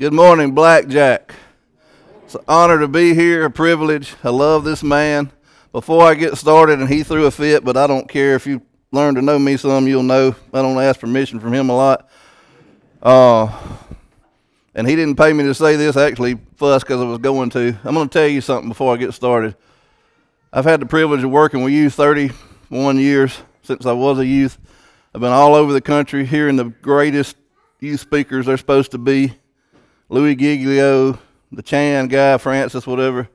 Good morning, Blackjack. It's an honor to be here, a privilege. I love this man. Before I get started, and he threw a fit, but I don't care. If you learn to know me some, you'll know I don't ask permission from him a lot. Uh, and he didn't pay me to say this, actually, fuss because I was going to. I'm going to tell you something before I get started. I've had the privilege of working with youth 31 years since I was a youth. I've been all over the country hearing the greatest youth speakers they're supposed to be Louie Giglio, the Chan guy, Francis, whatever.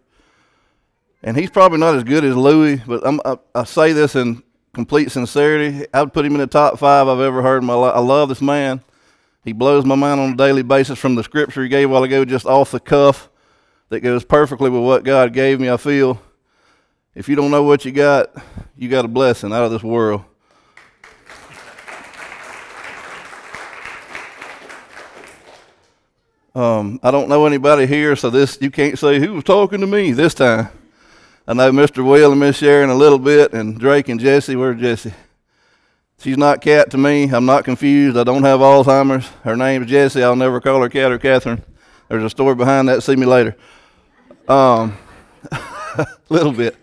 And he's probably not as good as Louie, but I, I say this in complete sincerity. I would put him in the top five I've ever heard in my life. I love this man. He blows my mind on a daily basis from the scripture he gave a while ago, just off the cuff, that goes perfectly with what God gave me, I feel. If you don't know what you got, you got a blessing out of this world. Um, I don't know anybody here, so this you can't say who was talking to me this time. I know Mr. Will and Miss Sharon a little bit, and Drake and Jesse. Where's Jesse? She's not Cat to me. I'm not confused. I don't have Alzheimer's. Her name's Jesse. I'll never call her Cat or Catherine. There's a story behind that. See me later. Um, a little bit.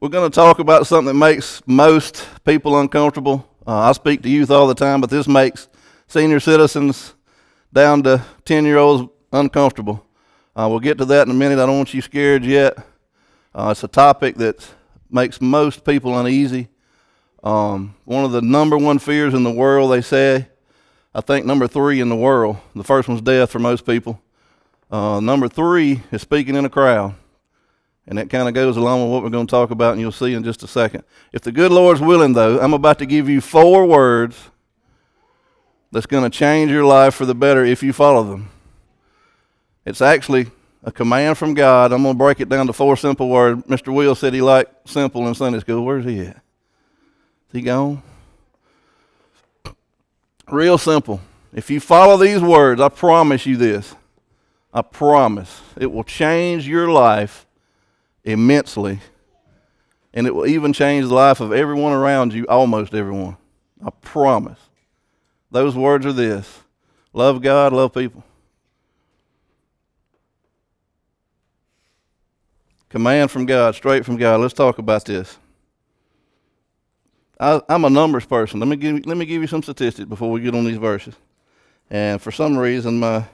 We're going to talk about something that makes most people uncomfortable. Uh, I speak to youth all the time, but this makes senior citizens down to 10 year olds uncomfortable. Uh, we'll get to that in a minute. I don't want you scared yet. Uh, it's a topic that makes most people uneasy. Um, one of the number one fears in the world, they say, I think number three in the world. The first one's death for most people. Uh, number three is speaking in a crowd. And that kind of goes along with what we're going to talk about, and you'll see in just a second. If the good Lord's willing, though, I'm about to give you four words that's going to change your life for the better if you follow them. It's actually a command from God. I'm going to break it down to four simple words. Mr. Will said he liked simple in Sunday school. Where's he at? Is he gone? Real simple. If you follow these words, I promise you this. I promise it will change your life immensely. And it will even change the life of everyone around you, almost everyone. I promise. Those words are this love God, love people. Command from God, straight from God. Let's talk about this. I, am a numbers person. Let me give let me give you some statistics before we get on these verses. And for some reason, my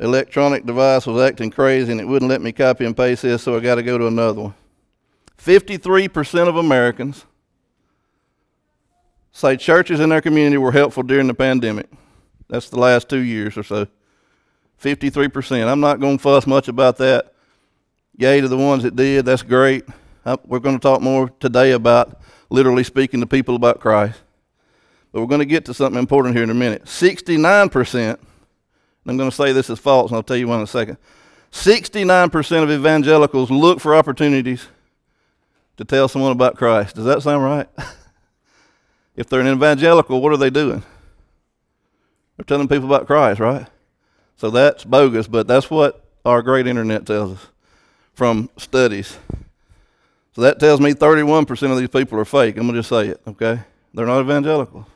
electronic device was acting crazy and it wouldn't let me copy and paste this, so I got to go to another one. 53% of Americans say churches in their community were helpful during the pandemic. That's the last two years or so. 53%. I'm not going to fuss much about that. Yay to the ones that did. That's great. We're going to talk more today about literally speaking to people about Christ. But we're going to get to something important here in a minute. 69%, I'm going to say this is false, and I'll tell you one in a second. 69% of evangelicals look for opportunities to tell someone about Christ. Does that sound right? if they're an evangelical, what are they doing? They're telling people about Christ, right? So that's bogus, but that's what our great internet tells us from studies. So that tells me 31% of these people are fake. I'm going to just say it, okay? They're not evangelical.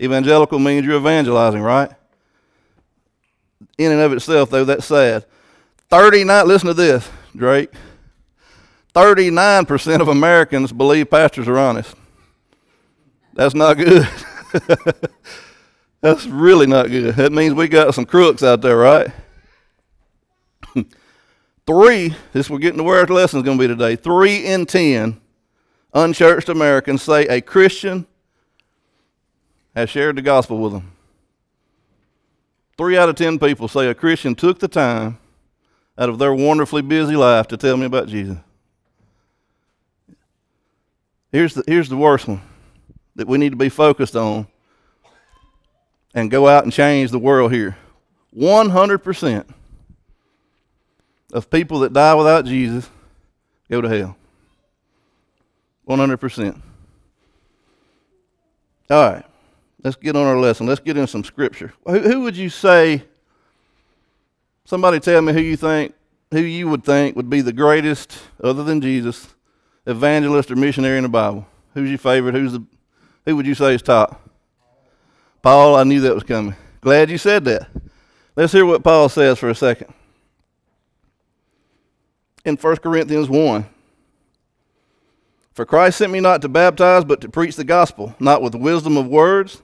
Evangelical means you're evangelizing, right? In and of itself, though, that's sad. 39, listen to this, Drake. 39% of Americans believe pastors are honest. That's not good. that's really not good. That means we got some crooks out there, right? Three, this we're getting to where our lesson is going to be today. Three in ten unchurched Americans say a Christian has shared the gospel with them. Three out of ten people say a Christian took the time out of their wonderfully busy life to tell me about Jesus. Here's the, here's the worst one that we need to be focused on and go out and change the world here. 100% of people that die without Jesus go to hell. 100%. All right, let's get on our lesson. Let's get in some scripture. Who, who would you say, somebody tell me who you think, who you would think would be the greatest, other than Jesus, evangelist or missionary in the Bible? Who's your favorite? Who's the, who would you say is top? Paul, I knew that was coming. Glad you said that. Let's hear what Paul says for a second. In 1 Corinthians 1 For Christ sent me not to baptize, but to preach the gospel, not with wisdom of words,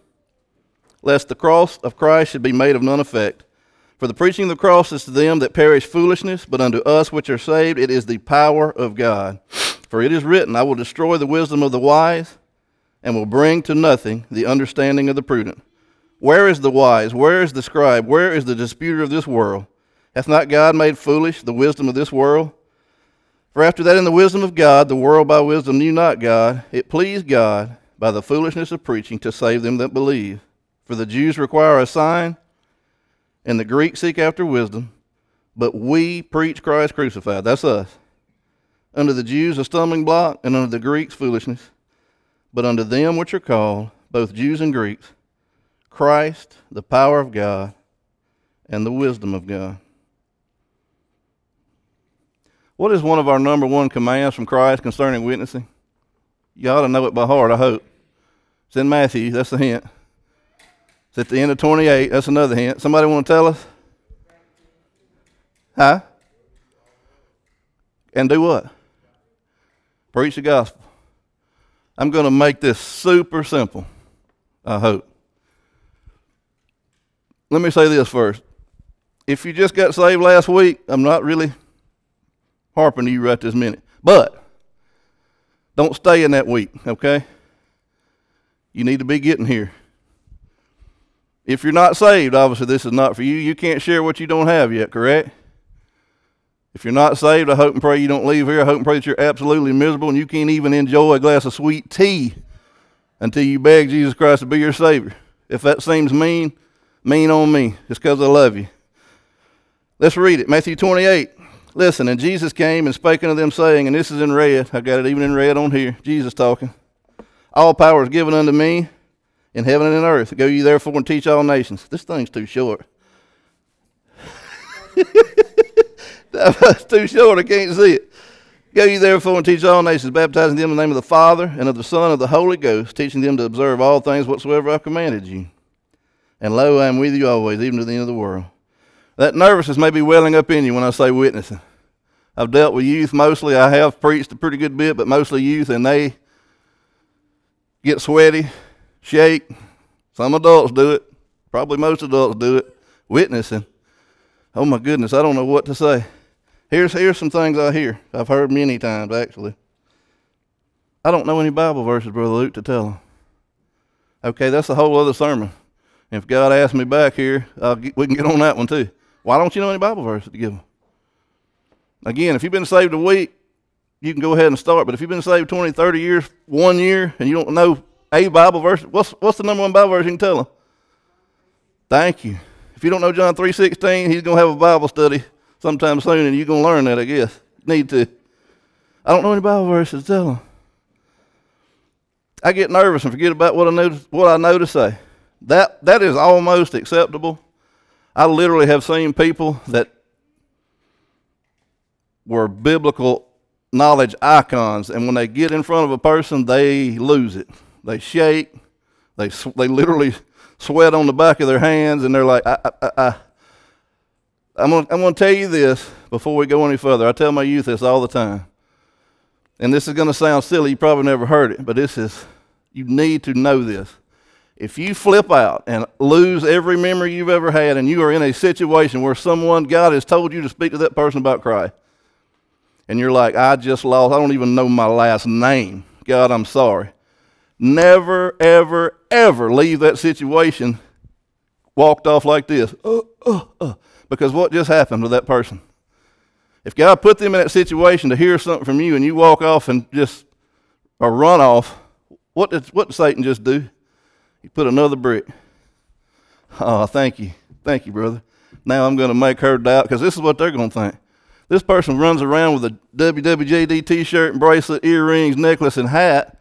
lest the cross of Christ should be made of none effect. For the preaching of the cross is to them that perish foolishness, but unto us which are saved it is the power of God. For it is written, I will destroy the wisdom of the wise, and will bring to nothing the understanding of the prudent. Where is the wise? Where is the scribe? Where is the disputer of this world? Hath not God made foolish the wisdom of this world? For after that, in the wisdom of God, the world by wisdom knew not God. It pleased God by the foolishness of preaching to save them that believe. For the Jews require a sign, and the Greeks seek after wisdom, but we preach Christ crucified. That's us. Under the Jews a stumbling block, and under the Greeks foolishness. But unto them which are called, both Jews and Greeks, Christ, the power of God, and the wisdom of God. What is one of our number one commands from Christ concerning witnessing? You ought to know it by heart, I hope. It's in Matthew, that's the hint. It's at the end of 28, that's another hint. Somebody want to tell us? Huh? And do what? Preach the gospel. I'm going to make this super simple, I hope. Let me say this first. If you just got saved last week, I'm not really harping to you right this minute. But don't stay in that week, okay? You need to be getting here. If you're not saved, obviously this is not for you. You can't share what you don't have yet, correct? If you're not saved, I hope and pray you don't leave here. I hope and pray that you're absolutely miserable and you can't even enjoy a glass of sweet tea until you beg Jesus Christ to be your Savior. If that seems mean, mean on me, It's because I love you. Let's read it. Matthew 28. Listen, and Jesus came and spake unto them, saying, and this is in red, I got it even in red on here, Jesus talking. All power is given unto me in heaven and in earth. Go ye therefore and teach all nations. This thing's too short. That's too short, I can't see it. Go ye therefore and teach all nations, baptizing them in the name of the Father and of the Son and of the Holy Ghost, teaching them to observe all things whatsoever I've commanded you. And lo, I am with you always, even to the end of the world. That nervousness may be welling up in you when I say witnessing. I've dealt with youth mostly. I have preached a pretty good bit, but mostly youth, and they get sweaty, shake. Some adults do it. Probably most adults do it. Witnessing. Oh my goodness, I don't know what to say. Here's here's some things I hear. I've heard many times actually. I don't know any Bible verses, Brother Luke, to tell them. Okay, that's a whole other sermon. If God asks me back here, get, we can get on that one too. Why don't you know any Bible verses to give them? Again, if you've been saved a week, you can go ahead and start. But if you've been saved 20, 30 years, one year, and you don't know a Bible verse, what's, what's the number one Bible verse you can tell them? Thank you. If you don't know John 3.16, he's going to have a Bible study sometime soon, and you're going to learn that, I guess. Need to. I don't know any Bible verses tell them. I get nervous and forget about what I know, what I know to say. That, that is almost acceptable. I literally have seen people that were biblical knowledge icons, and when they get in front of a person, they lose it. They shake. They they literally sweat on the back of their hands, and they're like, I, I, I, I'm gonna, I'm gonna tell you this before we go any further. I tell my youth this all the time, and this is gonna sound silly. You probably never heard it, but this is you need to know this. If you flip out and lose every memory you've ever had, and you are in a situation where someone, God has told you to speak to that person about Christ, and you're like, I just lost, I don't even know my last name. God, I'm sorry. Never, ever, ever leave that situation walked off like this. Uh, uh, uh, because what just happened with that person? If God put them in that situation to hear something from you and you walk off and just or run off, what did, what did Satan just do? He put another brick. Oh, thank you. Thank you, brother. Now I'm going to make her doubt because this is what they're going to think. This person runs around with a WWJD t shirt and bracelet, earrings, necklace, and hat,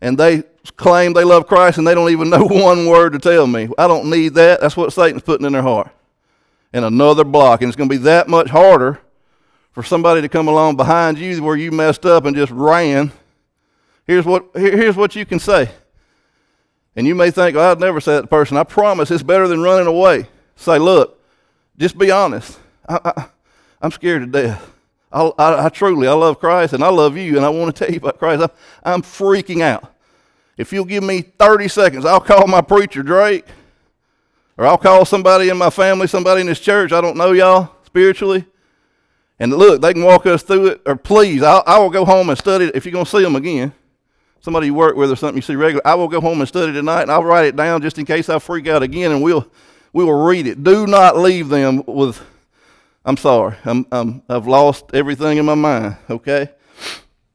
and they claim they love Christ and they don't even know one word to tell me. I don't need that. That's what Satan's putting in their heart. And another block. And it's going to be that much harder for somebody to come along behind you where you messed up and just ran. Here's what, here's what you can say And you may think, well, I'd never say that to person. I promise it's better than running away. Say, look, just be honest. I, I, I'm scared to death. I, I, I, truly, I love Christ and I love you, and I want to tell you about Christ. I'm, I'm freaking out. If you'll give me 30 seconds, I'll call my preacher, Drake, or I'll call somebody in my family, somebody in this church. I don't know y'all spiritually. And look, they can walk us through it, or please, I'll, I will go home and study it if you're going to see them again. Somebody you work with or something you see regularly, I will go home and study tonight, and I'll write it down just in case I freak out again, and we'll, we will read it. Do not leave them with I'm sorry. I'm, I'm, I've lost everything in my mind, okay?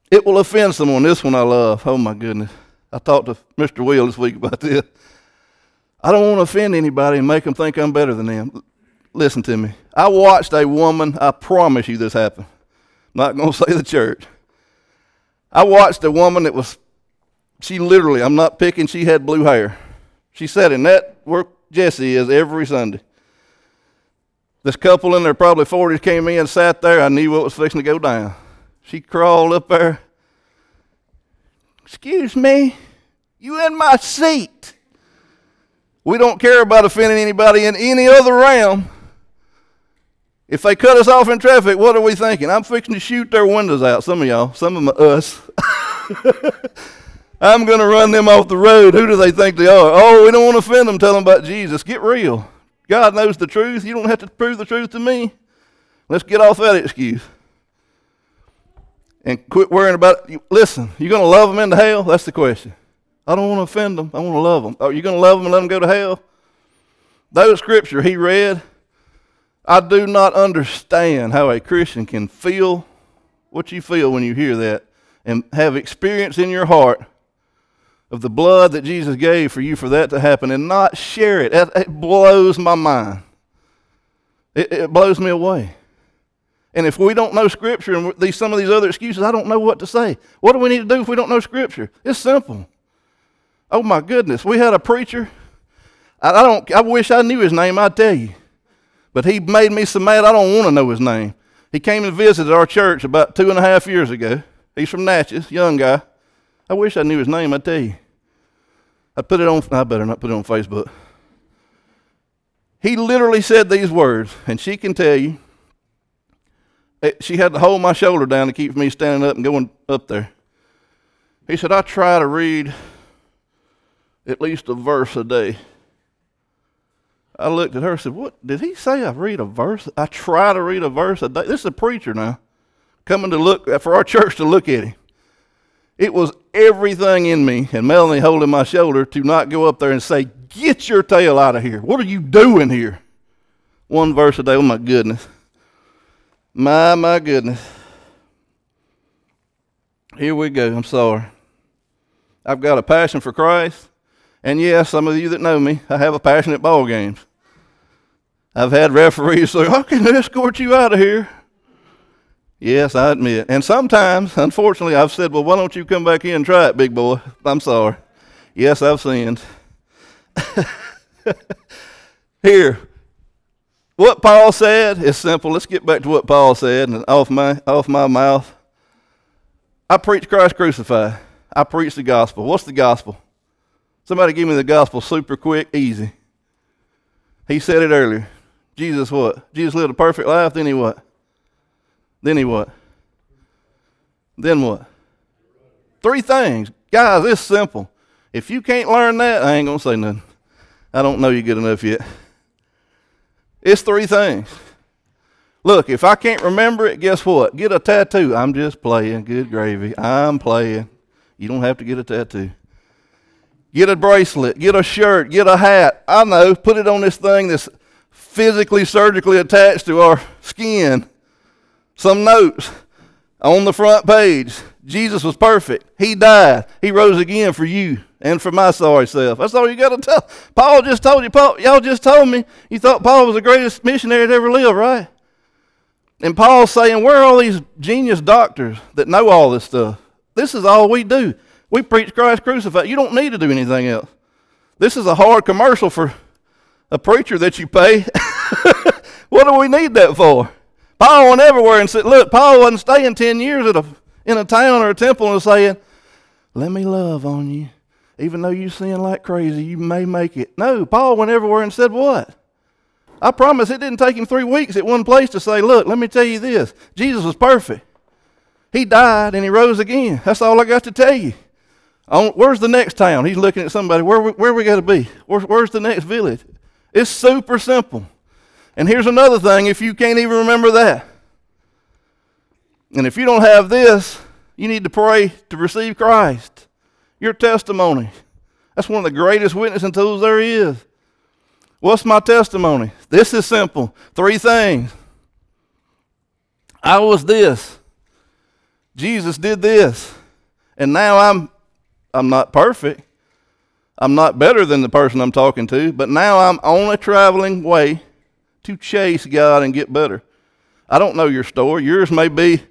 It will offend someone. This one I love. Oh, my goodness. I talked to Mr. Will this week about this. I don't want to offend anybody and make them think I'm better than them. Listen to me. I watched a woman, I promise you this happened. I'm not going to say the church. I watched a woman that was, she literally, I'm not picking, she had blue hair. She sat in that where Jesse is every Sunday. This couple in there, probably 40s came in, sat there. I knew what was fixing to go down. She crawled up there. Excuse me, you in my seat. We don't care about offending anybody in any other realm. If they cut us off in traffic, what are we thinking? I'm fixing to shoot their windows out. Some of y'all, some of them us. I'm going to run them off the road. Who do they think they are? Oh, we don't want to offend them. Tell them about Jesus. Get real. God knows the truth. You don't have to prove the truth to me. Let's get off that excuse. And quit worrying about it. Listen, you're going to love them into hell? That's the question. I don't want to offend them. I want to love them. Are you going to love them and let them go to hell? Those scripture he read, I do not understand how a Christian can feel what you feel when you hear that and have experience in your heart of the blood that Jesus gave for you for that to happen and not share it. It, it blows my mind. It, it, blows me away. And if we don't know Scripture and these, some of these other excuses, I don't know what to say. What do we need to do if we don't know Scripture? It's simple. Oh my goodness, we had a preacher. I, I don't. I wish I knew his name. I'd tell you, but he made me so mad. I don't want to know his name. He came and visited our church about two and a half years ago. He's from Natchez, young guy. I wish I knew his name, I tell you. I put it on, I better not put it on Facebook. He literally said these words, and she can tell you. It, she had to hold my shoulder down to keep me standing up and going up there. He said, I try to read at least a verse a day. I looked at her and said, What did he say? I read a verse? I try to read a verse a day. This is a preacher now coming to look uh, for our church to look at him. It was everything in me and Melanie holding my shoulder to not go up there and say, Get your tail out of here. What are you doing here? One verse a day. Oh, my goodness. My, my goodness. Here we go. I'm sorry. I've got a passion for Christ. And yes, some of you that know me, I have a passion at ball games. I've had referees say, I can escort you out of here. Yes, I admit. And sometimes, unfortunately, I've said, well, why don't you come back in and try it, big boy? I'm sorry. Yes, I've sinned. Here, what Paul said is simple. Let's get back to what Paul said and off my, off my mouth. I preach Christ crucified. I preach the gospel. What's the gospel? Somebody give me the gospel super quick, easy. He said it earlier. Jesus what? Jesus lived a perfect life, then he what? Then he what? Then what? Three things. Guys, it's simple. If you can't learn that, I ain't going to say nothing. I don't know you good enough yet. It's three things. Look, if I can't remember it, guess what? Get a tattoo. I'm just playing. Good gravy. I'm playing. You don't have to get a tattoo. Get a bracelet. Get a shirt. Get a hat. I know. Put it on this thing that's physically, surgically attached to our skin some notes on the front page. Jesus was perfect. He died. He rose again for you and for my sorry self. That's all you got to tell. Paul just told you. Paul, y'all just told me you thought Paul was the greatest missionary that ever lived, right? And Paul's saying, where are all these genius doctors that know all this stuff? This is all we do. We preach Christ crucified. You don't need to do anything else. This is a hard commercial for a preacher that you pay. what do we need that for? Paul went everywhere and said, Look, Paul wasn't staying 10 years at a, in a town or a temple and saying, Let me love on you. Even though you sin like crazy, you may make it. No, Paul went everywhere and said what? I promise it didn't take him three weeks at one place to say, Look, let me tell you this Jesus was perfect. He died and he rose again. That's all I got to tell you. Where's the next town? He's looking at somebody. Where, where we got to be? Where, where's the next village? It's super simple. And here's another thing if you can't even remember that. And if you don't have this, you need to pray to receive Christ. Your testimony. That's one of the greatest witnessing tools there is. What's my testimony? This is simple. Three things. I was this. Jesus did this. And now I'm I'm not perfect. I'm not better than the person I'm talking to, but now I'm on a traveling way to chase God and get better. I don't know your story. Yours may be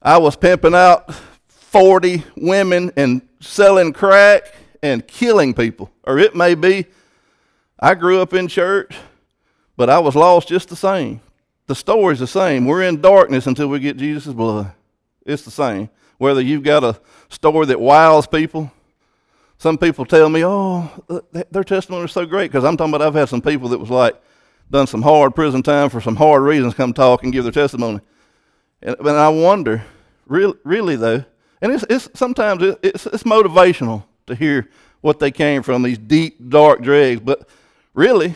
I was pimping out 40 women and selling crack and killing people. Or it may be I grew up in church, but I was lost just the same. The story's the same. We're in darkness until we get Jesus' blood. It's the same. Whether you've got a story that wows people, some people tell me, oh, their testimony is so great because I'm talking about I've had some people that was like, done some hard prison time for some hard reasons come talk and give their testimony. And, and I wonder, really, really though, and it's, it's sometimes it's, it's motivational to hear what they came from, these deep, dark dregs. But really,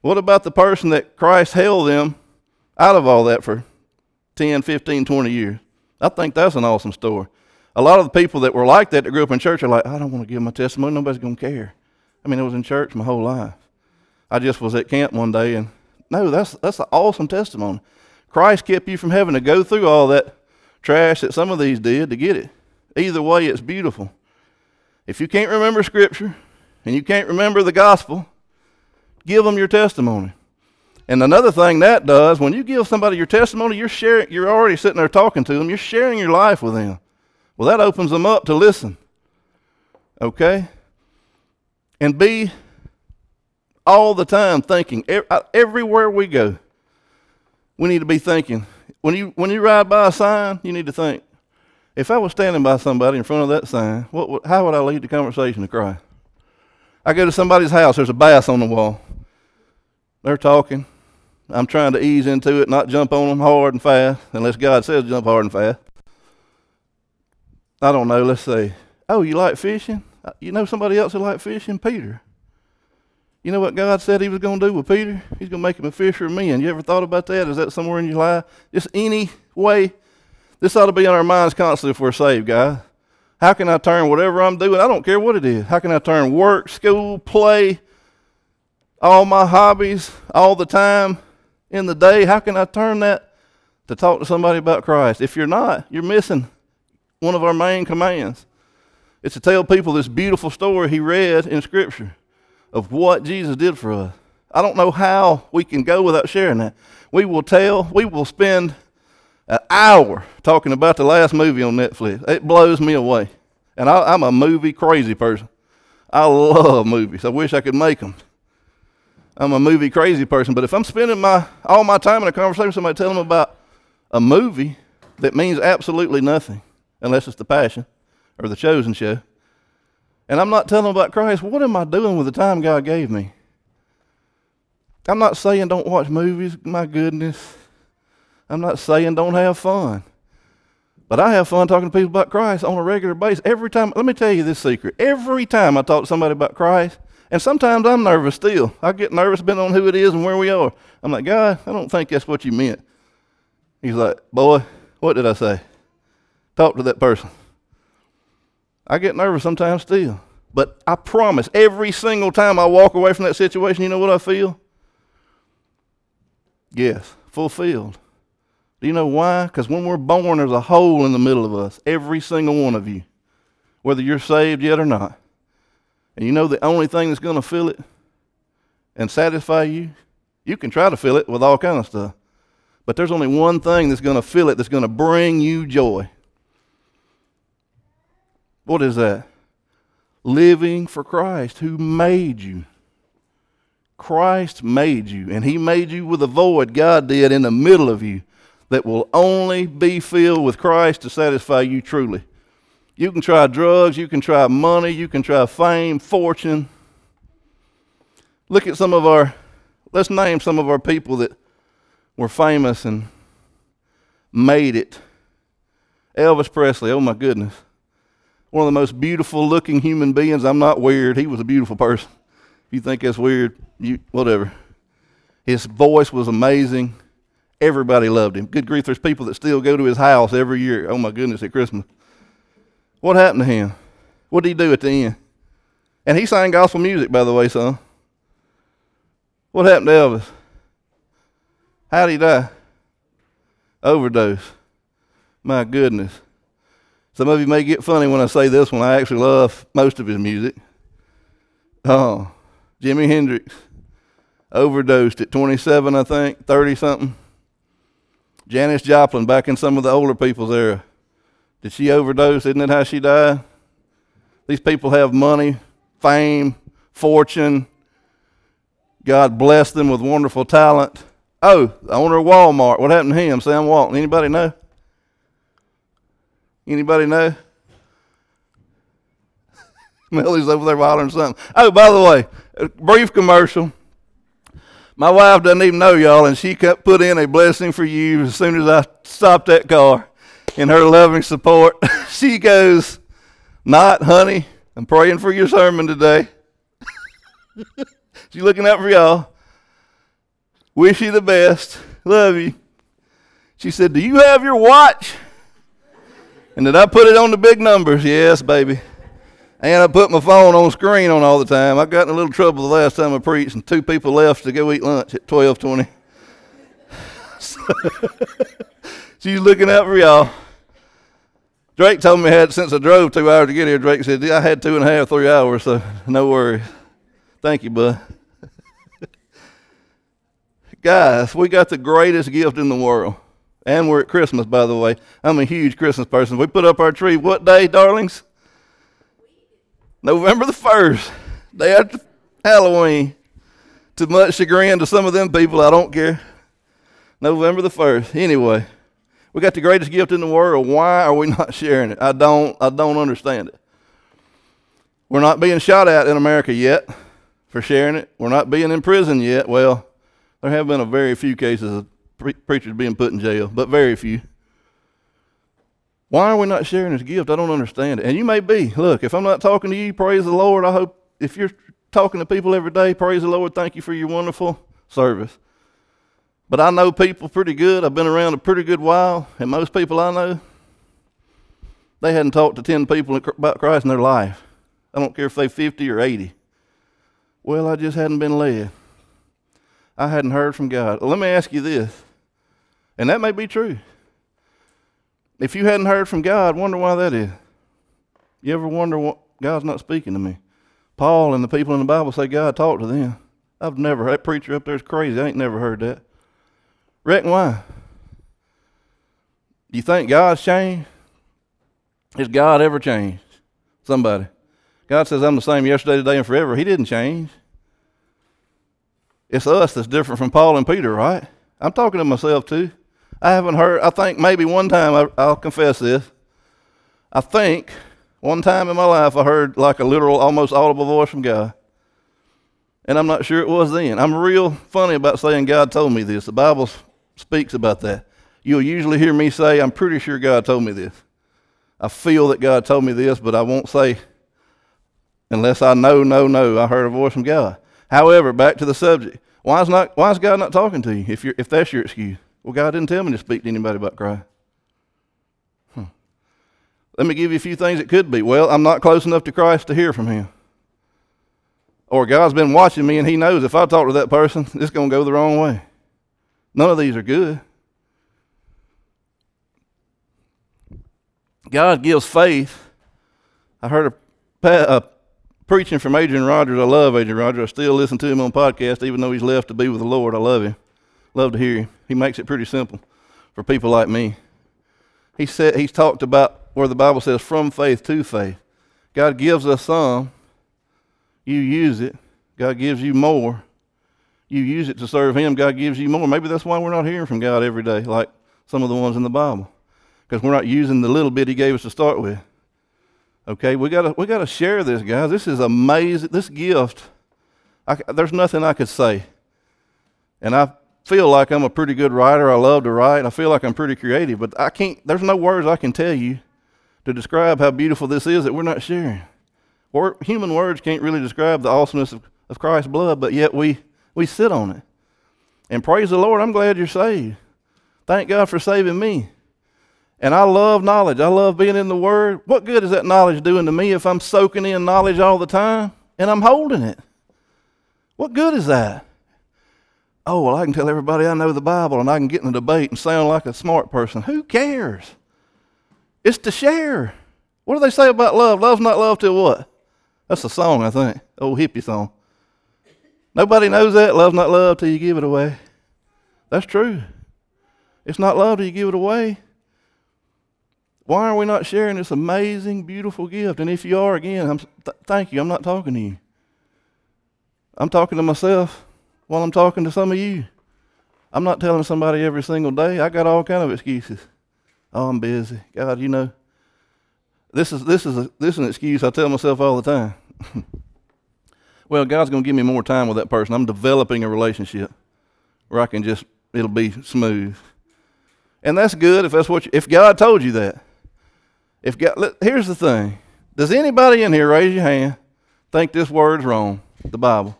what about the person that Christ held them out of all that for 10, 15, 20 years? I think that's an awesome story. A lot of the people that were like that that grew up in church are like, I don't want to give my testimony. Nobody's going to care. I mean, I was in church my whole life. I just was at camp one day, and no, that's that's an awesome testimony. Christ kept you from having to go through all that trash that some of these did to get it. Either way, it's beautiful. If you can't remember Scripture and you can't remember the gospel, give them your testimony. And another thing that does, when you give somebody your testimony, you're sharing, you're already sitting there talking to them, you're sharing your life with them. Well, that opens them up to listen. Okay? And be all the time thinking, uh, everywhere we go, we need to be thinking. When you, when you ride by a sign, you need to think, if I was standing by somebody in front of that sign, what would, how would I lead the conversation to Christ? I go to somebody's house, there's a bass on the wall. They're talking. I'm trying to ease into it, not jump on them hard and fast, unless God says jump hard and fast. I don't know. Let's say, oh, you like fishing? Uh, you know somebody else who like fishing? Peter. You know what God said He was going to do with Peter? He's going to make him a fisher of men. You ever thought about that? Is that somewhere in your life? Just any way. This ought to be on our minds constantly if we're saved, guys. How can I turn whatever I'm doing? I don't care what it is. How can I turn work, school, play, all my hobbies, all the time in the day, how can I turn that to talk to somebody about Christ? If you're not, you're missing one of our main commands. It's to tell people this beautiful story he read in Scripture of what Jesus did for us. I don't know how we can go without sharing that. We will tell, we will spend an hour talking about the last movie on Netflix. It blows me away. And I, am a movie crazy person. I love movies. I wish I could make them. I'm a movie crazy person, but if I'm spending my all my time in a conversation with somebody telling them about a movie that means absolutely nothing, unless it's the Passion or the Chosen show, and I'm not telling them about Christ, what am I doing with the time God gave me? I'm not saying don't watch movies, my goodness. I'm not saying don't have fun. But I have fun talking to people about Christ on a regular basis. Every time, let me tell you this secret. Every time I talk to somebody about Christ, and sometimes I'm nervous still. I get nervous depending on who it is and where we are. I'm like, God, I don't think that's what you meant. He's like, Boy, what did I say? Talk to that person. I get nervous sometimes still. But I promise, every single time I walk away from that situation, you know what I feel? Yes, fulfilled. Do you know why? Because when we're born, there's a hole in the middle of us, every single one of you, whether you're saved yet or not. And you know the only thing that's going to fill it and satisfy you? You can try to fill it with all kind of stuff. But there's only one thing that's going to fill it that's going to bring you joy. What is that? Living for Christ who made you. Christ made you, and He made you with a void God did in the middle of you that will only be filled with Christ to satisfy you truly. You can try drugs, you can try money, you can try fame, fortune. Look at some of our, let's name some of our people that were famous and made it. Elvis Presley, oh my goodness. One of the most beautiful looking human beings. I'm not weird. He was a beautiful person. If you think that's weird, you whatever. His voice was amazing. Everybody loved him. Good grief, there's people that still go to his house every year. Oh my goodness, at Christmas. What happened to him? What did he do at the end? And he sang gospel music, by the way, son. What happened to Elvis? How did he die? Overdose. My goodness. Some of you may get funny when I say this one. I actually love most of his music. Oh, Jimi Hendrix overdosed at 27, I think, 30 something. Janis Joplin, back in some of the older people's era. Did she overdose? Isn't that how she died? These people have money, fame, fortune. God blessed them with wonderful talent. Oh, the owner of Walmart. What happened to him? Sam Walton. Anybody know? Anybody know? Millie's over there hollering something. Oh, by the way, a brief commercial. My wife doesn't even know y'all, and she put in a blessing for you as soon as I stopped that car in her loving support. she goes, Not, honey, I'm praying for your sermon today. She's looking out for y'all. Wish you the best. Love you. She said, Do you have your watch? And did I put it on the big numbers? Yes, baby. And I put my phone on screen on all the time. I got in a little trouble the last time I preached, and two people left to go eat lunch at twelve twenty. She's looking out for y'all. Drake told me I had since I drove two hours to get here. Drake said I had two and a half, three hours, so no worries. Thank you, bud. Guys, we got the greatest gift in the world. And we're at Christmas, by the way. I'm a huge Christmas person. We put up our tree what day, darlings? November the 1st, day after Halloween. To much chagrin to some of them people, I don't care. November the 1st. Anyway, we got the greatest gift in the world. Why are we not sharing it? I don't, I don't understand it. We're not being shot at in America yet for sharing it. We're not being in prison yet. Well, there have been a very few cases of pre- preachers being put in jail, but very few. Why are we not sharing this gift? I don't understand it. And you may be. Look, if I'm not talking to you, praise the Lord. I hope if you're talking to people every day, praise the Lord. Thank you for your wonderful service. But I know people pretty good. I've been around a pretty good while, and most people I know, they hadn't talked to 10 people about Christ in their life. I don't care if they're 50 or 80. Well, I just hadn't been led. I hadn't heard from God. Let me ask you this and that may be true. If you hadn't heard from God, wonder why that is. You ever wonder what God's not speaking to me? Paul and the people in the Bible say God talked to them. I've never that preacher up there is crazy. I ain't never heard that. Reckon why? Do you think God's changed? Has God ever changed? Somebody. God says, I'm the same yesterday, today, and forever. He didn't change. It's us that's different from Paul and Peter, right? I'm talking to myself too. I haven't heard, I think maybe one time, I, will confess this. I think one time in my life I heard like a literal, almost audible voice from God. And I'm not sure it was then. I'm real funny about saying God told me this. The Bible speaks about that. You'll usually hear me say, I'm pretty sure God told me this. I feel that God told me this, but I won't say unless I know, no, no, I heard a voice from God. However, back to the subject. Why is, not, why is God not talking to you if, you're, if that's your excuse? Well, God didn't tell me to speak to anybody about Christ. Hmm. Let me give you a few things it could be. Well, I'm not close enough to Christ to hear from Him. Or God's been watching me and He knows if I talk to that person, it's going to go the wrong way. None of these are good. God gives faith. I heard a, a preaching from Adrian Rogers. I love Adrian Rogers. I still listen to him on podcast, even though he's left to be with the Lord. I love him. Love to hear him. He makes it pretty simple for people like me. He said he's talked about where the Bible says from faith to faith. God gives us some. You use it. God gives you more. You use it to serve Him. God gives you more. Maybe that's why we're not hearing from God every day, like some of the ones in the Bible, because we're not using the little bit He gave us to start with. Okay, we gotta we gotta share this, guys. This is amazing. This gift, I, there's nothing I could say, and I feel like I'm a pretty good writer. I love to write. I feel like I'm pretty creative, but I can't. There's no words I can tell you to describe how beautiful this is that we're not sharing. Or human words can't really describe the awesomeness of, of Christ's blood, but yet we we sit on it. And praise the Lord, I'm glad you're saved. Thank God for saving me. And I love knowledge. I love being in the Word. What good is that knowledge doing to me if I'm soaking in knowledge all the time and I'm holding it? What good is that? Oh, well, I can tell everybody I know the Bible and I can get in a debate and sound like a smart person. Who cares? It's to share. What do they say about love? Love's not love till what? That's a song, I think. Old hippie song. Nobody knows that. Love's not love till you give it away. That's true. It's not love till you give it away. Why are we not sharing this amazing, beautiful gift? And if you are, again, I'm, th- thank you. I'm not talking to you. I'm talking to myself while I'm talking to some of you. I'm not telling somebody every single day. I got all kind of excuses. Oh, I'm busy. God, you know. This is this is a, this is an excuse I tell myself all the time. well, God's going to give me more time with that person. I'm developing a relationship where I can just it'll be smooth. And that's good if that's what you, if God told you that. If God, look, here's the thing. Does anybody in here raise your hand think this word's wrong? The Bible.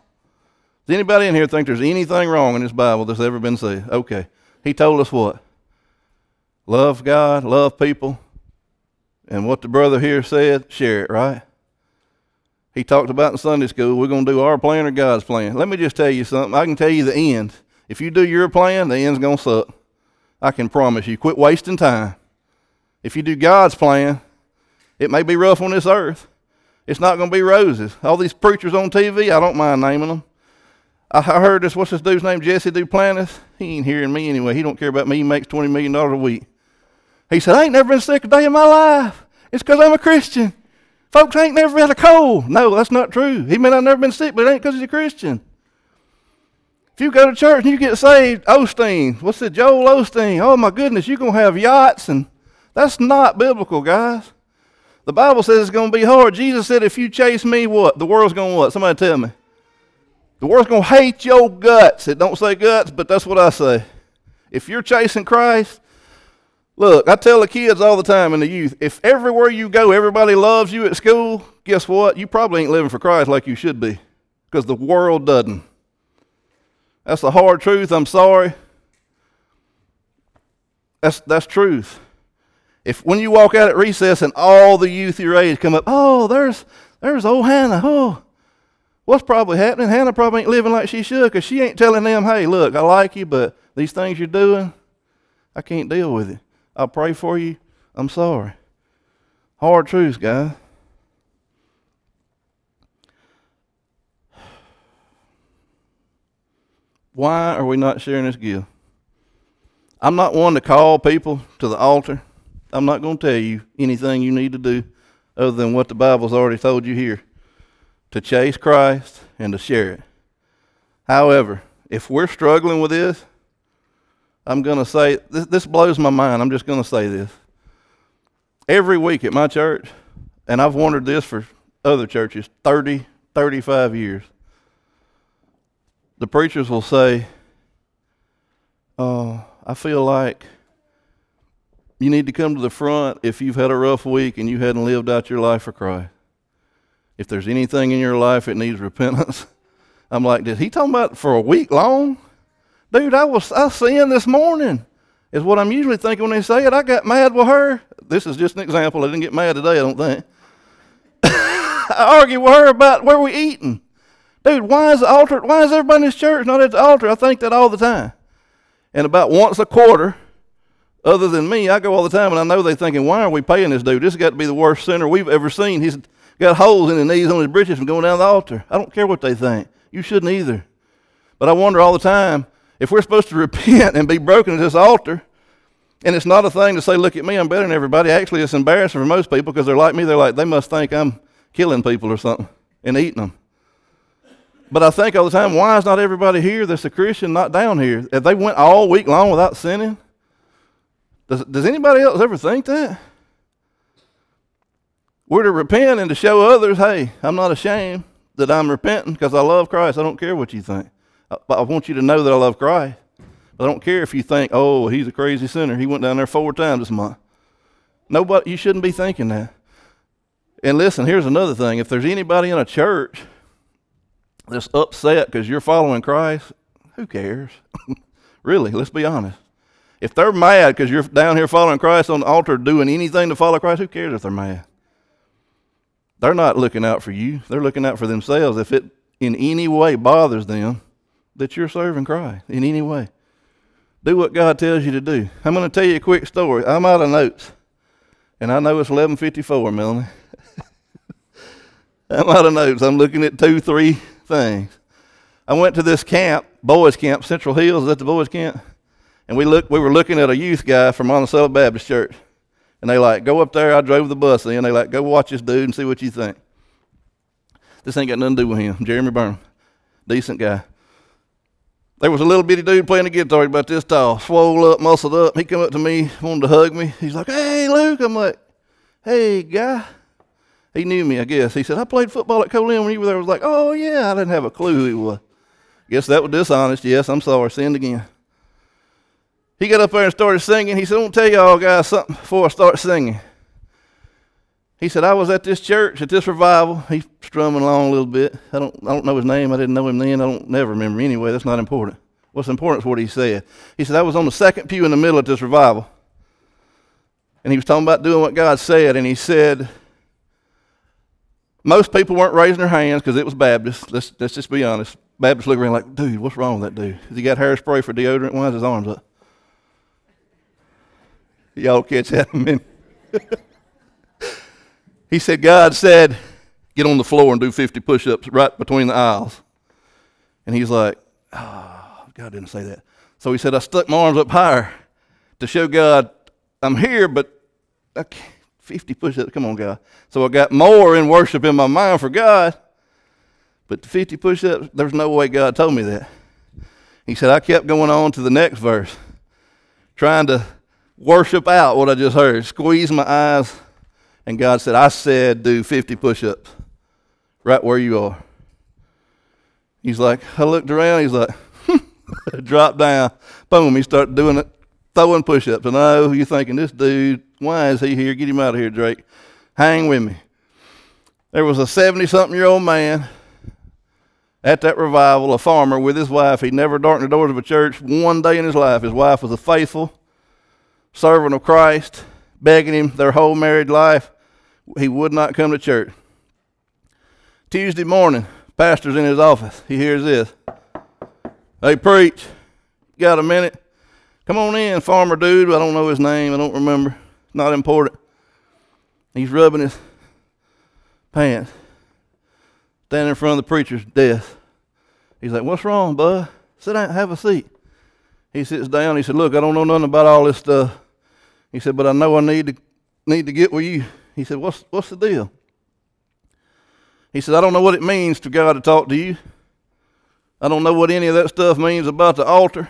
Does anybody in here think there's anything wrong in this Bible that's ever been said? Okay. He told us what? Love God, love people, and what the brother here said, share it, right? He talked about in Sunday school, we're going to do our plan or God's plan. Let me just tell you something. I can tell you the end. If you do your plan, the end's going to suck. I can promise you. Quit wasting time. If you do God's plan, it may be rough on this earth. It's not going to be roses. All these preachers on TV, I don't mind naming them. I heard this, what's this dude's name? Jesse Duplantis. He ain't hearing me anyway. He don't care about me. He makes $20 million a week. He said, I ain't never been sick a day in my life. It's because I'm a Christian. Folks ain't never had a cold. No, that's not true. He may not have never been sick, but it ain't because he's a Christian. If you go to church and you get saved, Osteen, what's it, Joel Osteen? Oh my goodness, you're going to have yachts and that's not biblical, guys. The Bible says it's going to be hard. Jesus said, if you chase me, what? The world's going to what? Somebody tell me. The world's going to hate your guts. It don't say guts, but that's what I say. If you're chasing Christ, look, I tell the kids all the time and the youth, if everywhere you go, everybody loves you at school, guess what? You probably ain't living for Christ like you should be because the world doesn't. That's the hard truth. I'm sorry. That's, that's truth. If when you walk out at recess and all the youth your age come up, oh, there's there's old Hannah. Oh, what's probably happening? Hannah probably ain't living like she should because she ain't telling them, hey, look, I like you, but these things you're doing, I can't deal with it. I'll pray for you. I'm sorry. Hard truths, guys. Why are we not sharing this gift? I'm not one to call people to the altar I'm not going to tell you anything you need to do other than what the Bible's already told you here to chase Christ and to share it. However, if we're struggling with this, I'm going to say this, this blows my mind. I'm just going to say this. Every week at my church, and I've wondered this for other churches 30, 35 years, the preachers will say, Oh, I feel like you need to come to the front if you've had a rough week and you hadn't lived out your life for Christ. If there's anything in your life that needs repentance, I'm like, did he talking about for a week long? Dude, I was I sinned this morning. Is what I'm usually thinking when they say it. I got mad with her. This is just an example. I didn't get mad today, I don't think. I argue with her about where we eating. Dude, why is the altar why is everybody in this church not at the altar? I think that all the time. And about once a quarter, other than me, I go all the time and I know they're thinking, why are we paying this dude? This has got to be the worst sinner we've ever seen. He's got holes in his knees on his britches from going down the altar. I don't care what they think. You shouldn't either. But I wonder all the time if we're supposed to repent and be broken at this altar, and it's not a thing to say, look at me, I'm better than everybody. Actually, it's embarrassing for most people because they're like me. They're like, they must think I'm killing people or something and eating them. But I think all the time, why is not everybody here that's a Christian not down here? If they went all week long without sinning, does, does anybody else ever think that? We're to repent and to show others, hey, I'm not ashamed that I'm repenting because I love Christ. I don't care what you think. I, I want you to know that I love Christ. I don't care if you think, oh, he's a crazy sinner. He went down there four times this month. Nobody, you shouldn't be thinking that. And listen, here's another thing. If there's anybody in a church that's upset because you're following Christ, who cares? really, let's be honest. If they're mad because you're down here following Christ on the altar doing anything to follow Christ, who cares if they're mad? They're not looking out for you. They're looking out for themselves. If it in any way bothers them that you're serving Christ, in any way, do what God tells you to do. I'm going to tell you a quick story. I'm out of notes, and I know it's 11:54, Melanie. I'm out of notes. I'm looking at two, three things. I went to this camp, boys camp, Central Hills. Is that the boys camp? And we looked. We were looking at a youth guy from Monticello Baptist Church. And they like, go up there. I drove the bus in. They like, go watch this dude and see what you think. This ain't got nothing to do with him. Jeremy Burnham. Decent guy. There was a little bitty dude playing the guitar about this tall, swole up, muscled up. He come up to me, wanted to hug me. He's like, hey, Luke. I'm like, hey, guy. He knew me, I guess. He said, I played football at Co-Lin when you were there. I was like, oh, yeah. I didn't have a clue who he was. Guess that was dishonest. Yes, I'm sorry. Sinned again. He got up there and started singing. He said, I'm going to tell y'all guys something before I start singing. He said, I was at this church, at this revival. He's strumming along a little bit. I don't, I don't know his name. I didn't know him then. I don't never remember anyway. That's not important. What's important is what he said. He said, I was on the second pew in the middle of this revival. And he was talking about doing what God said. And he said, most people weren't raising their hands because it was Baptist. Let's, let's just be honest. Baptists look around like, dude, what's wrong with that dude? Has he got hairspray for deodorant? Why is his arms up? Y'all catch that a minute. he said, God said, get on the floor and do 50 push ups right between the aisles. And he's like, oh, God didn't say that. So he said, I stuck my arms up higher to show God I'm here, but I 50 push ups, come on, God. So I got more in worship in my mind for God. But the 50 push ups, there's no way God told me that. He said, I kept going on to the next verse, trying to worship out what I just heard, squeeze my eyes. And God said, I said, do 50 push ups right where you are. He's like, I looked around, he's like, drop down. Boom, he started doing it, throwing push ups. And know you're thinking, this dude, why is he here? Get him out of here, Drake. Hang with me. There was a 70 something year old man at that revival, a farmer with his wife. He never darkened the doors of a church one day in his life. His wife was a faithful, servant of Christ, begging him their whole married life. He would not come to church. Tuesday morning, pastor's in his office. He hears this. Hey, preach. Got a minute? Come on in, farmer dude. I don't know his name. I don't remember. Not important. He's rubbing his pants, standing in front of the preacher's desk. He's like, What's wrong, bud? Sit down, have a seat. He sits down. He said, Look, I don't know nothing about all this stuff. He said, but I know I need to need to get with you. He said, what's what's the deal? He said, I don't know what it means to God to talk to you. I don't know what any of that stuff means about the altar.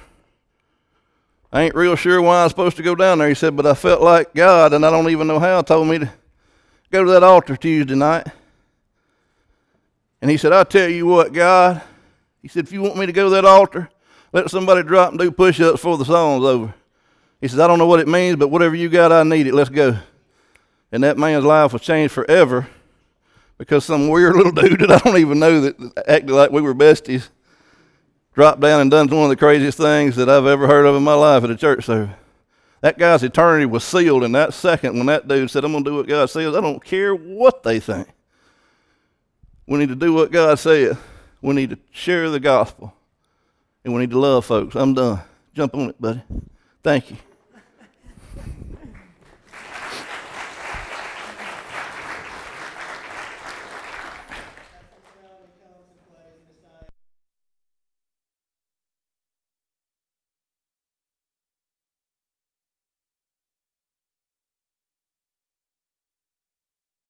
I ain't real sure why I'm supposed to go down there. He said, but I felt like God, and I don't even know how, told me to go to that altar Tuesday night. And he said, I'll tell you what, God. He said, if you want me to go to that altar, let somebody drop and do push ups before the song's over. He says, I don't know what it means, but whatever you got, I need it. Let's go. And that man's life was changed forever because some weird little dude that I don't even know that acted like we were besties dropped down and done one of the craziest things that I've ever heard of in my life at a church service. That guy's eternity was sealed in that second when that dude said, I'm going to do what God says. I don't care what they think. We need to do what God says. We need to share the gospel. And we need to love folks. I'm done. Jump on it, buddy. Thank you.